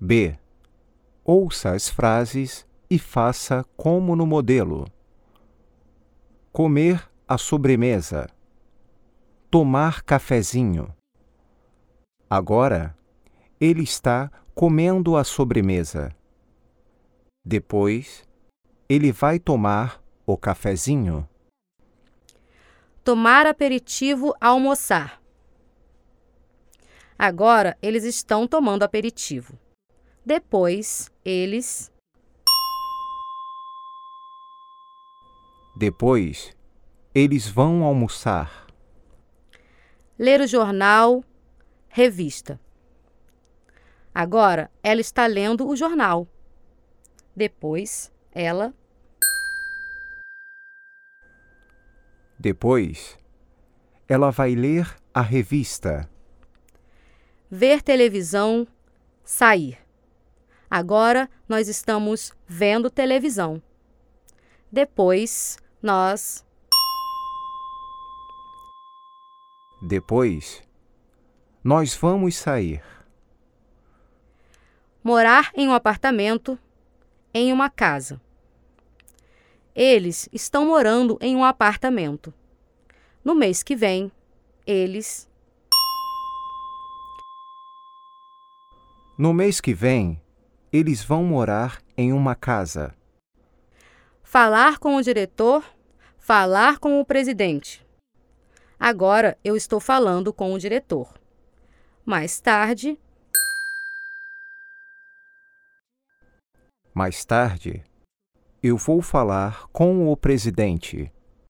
B. Ouça as frases e faça como no modelo. Comer a sobremesa. Tomar cafezinho. Agora, ele está comendo a sobremesa. Depois, ele vai tomar o cafezinho. Tomar aperitivo almoçar. Agora eles estão tomando aperitivo. Depois, eles. Depois, eles vão almoçar. Ler o jornal, revista. Agora ela está lendo o jornal. Depois, ela. Depois, ela vai ler a revista. Ver televisão, sair. Agora nós estamos vendo televisão. Depois, nós. Depois, nós vamos sair. Morar em um apartamento, em uma casa. Eles estão morando em um apartamento. No mês que vem, eles. No mês que vem, eles vão morar em uma casa. Falar com o diretor, falar com o presidente. Agora eu estou falando com o diretor. Mais tarde. Mais tarde, eu vou falar com o presidente.